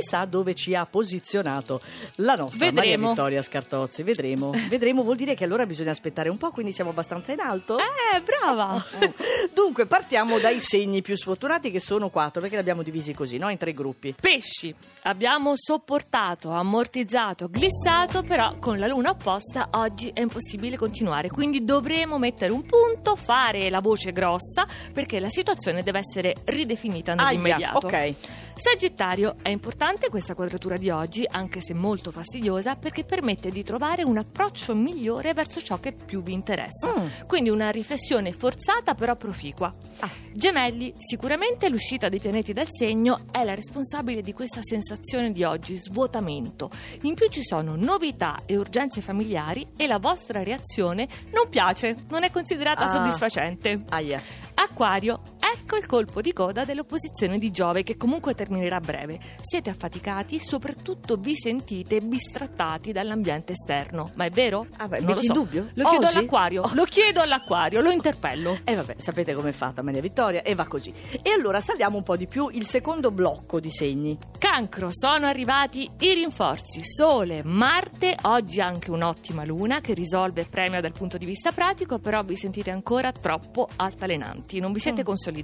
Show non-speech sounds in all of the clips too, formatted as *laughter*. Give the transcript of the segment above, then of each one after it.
chissà dove ci ha posizionato la nostra Maria Vedremo. Vittoria Scartozzi. Vedremo. Vedremo vuol dire che allora bisogna aspettare un po', quindi siamo abbastanza in alto. Eh, brava! *laughs* Dunque, partiamo dai segni più sfortunati che sono quattro, perché li abbiamo divisi così, no? In tre gruppi. Pesci. Abbiamo sopportato, ammortizzato, glissato, però con la luna opposta oggi è impossibile continuare, quindi dovremo mettere un punto, fare la voce grossa, perché la situazione deve essere ridefinita Aia, nell'immediato. ok. Sagittario, è importante questa quadratura di oggi, anche se molto fastidiosa, perché permette di trovare un approccio migliore verso ciò che più vi interessa. Mm. Quindi una riflessione forzata però proficua. Ah. Gemelli, sicuramente l'uscita dei pianeti dal segno è la responsabile di questa sensazione di oggi, svuotamento. In più ci sono novità e urgenze familiari e la vostra reazione non piace, non è considerata Ah. soddisfacente. Aia. Acquario, ecco il colpo di coda dell'opposizione di Giove che comunque terminerà a breve. Siete affaticati, soprattutto vi sentite bistrattati dall'ambiente esterno. Ma è vero? Ah, beh, non lo so. dubbio? Lo chiedo Osi? all'acquario, Oh. lo chiedo all'acquario, lo interpello. E vabbè, sapete com'è fatta Maria Vittoria e va così. E allora saliamo un po' di più il secondo blocco di segni. Cancro, sono arrivati i rinforzi. Sole, Marte, oggi anche un'ottima luna che risolve e premia dal punto di vista pratico, però vi sentite ancora troppo altalenanti, non vi siete Mm. consolidati.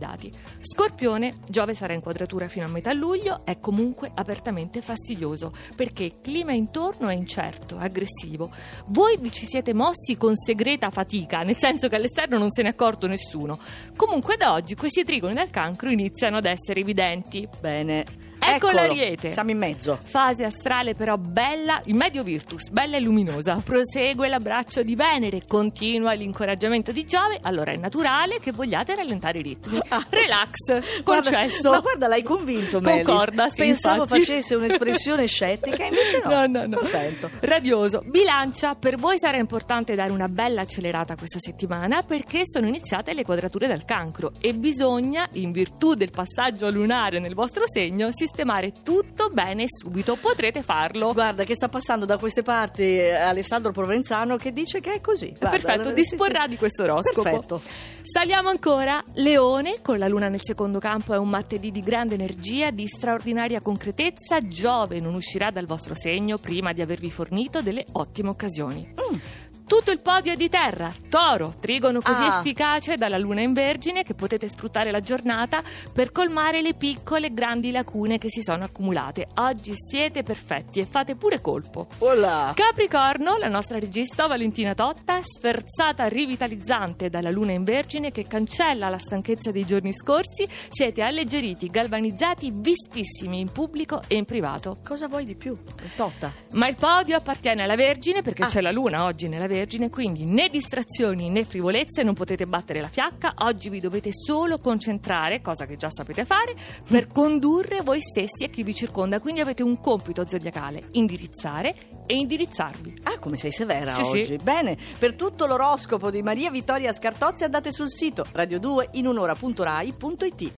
Scorpione, Giove sarà in quadratura fino a metà luglio, è comunque apertamente fastidioso perché il clima intorno è incerto, aggressivo. Voi vi ci siete mossi con segreta fatica, nel senso che all'esterno non se ne è accorto nessuno. Comunque da oggi questi trigoni del cancro iniziano ad essere evidenti. Bene. Ecco l'ariete. Siamo in mezzo. Fase astrale però bella, il medio virtus, bella e luminosa. Prosegue l'abbraccio di Venere, continua l'incoraggiamento di Giove, allora è naturale che vogliate rallentare i ritmi. Ah. Relax, Guarda- concesso. ma guarda, l'hai convinto, Melis. Concorda, sì, Pensavo infatti. facesse un'espressione *laughs* scettica, invece no. No, no, no. Contento. Radioso. Bilancia, per voi sarà importante dare una bella accelerata questa settimana perché sono iniziate le quadrature del cancro e bisogna, in virtù del passaggio lunare nel vostro segno, sistemare tutto bene subito. Potrete farlo. Guarda che sta passando da queste parti eh, Alessandro Provenzano che dice che è così. Guarda, Perfetto, disporrà sì. di questo oroscopo. Perfetto. Saliamo ancora. Leone, con la luna nel secondo campo, è un martedì di grande energia, di straordinaria concretezza. Giove non uscirà dal vostro segno prima di avervi fornito delle ottime occasioni. Mm. Tutto il podio è di terra, toro, trigono così Ah. efficace dalla luna in vergine che potete sfruttare la giornata per colmare le piccole e grandi lacune che si sono accumulate. Oggi siete perfetti e fate pure colpo. Olà. Capricorno, la nostra regista Valentina Totta, sferzata rivitalizzante dalla luna in vergine che cancella la stanchezza dei giorni scorsi, siete alleggeriti, galvanizzati, vispissimi in pubblico e in privato. Cosa vuoi di più? Totta. Ma il podio appartiene alla Vergine perché Ah. c'è la luna oggi nella Vergine, quindi né distrazioni né frivolezze, non potete battere la fiacca, oggi vi dovete solo concentrare, cosa che già sapete fare, per condurre voi stessi e chi vi circonda, quindi avete un compito zodiacale, indirizzare e indirizzarvi. Ah, come sei severa Sì, sì. oggi. Bene, per tutto l'oroscopo di Maria Vittoria Scartozzi andate sul sito radio2inunora.rai.it.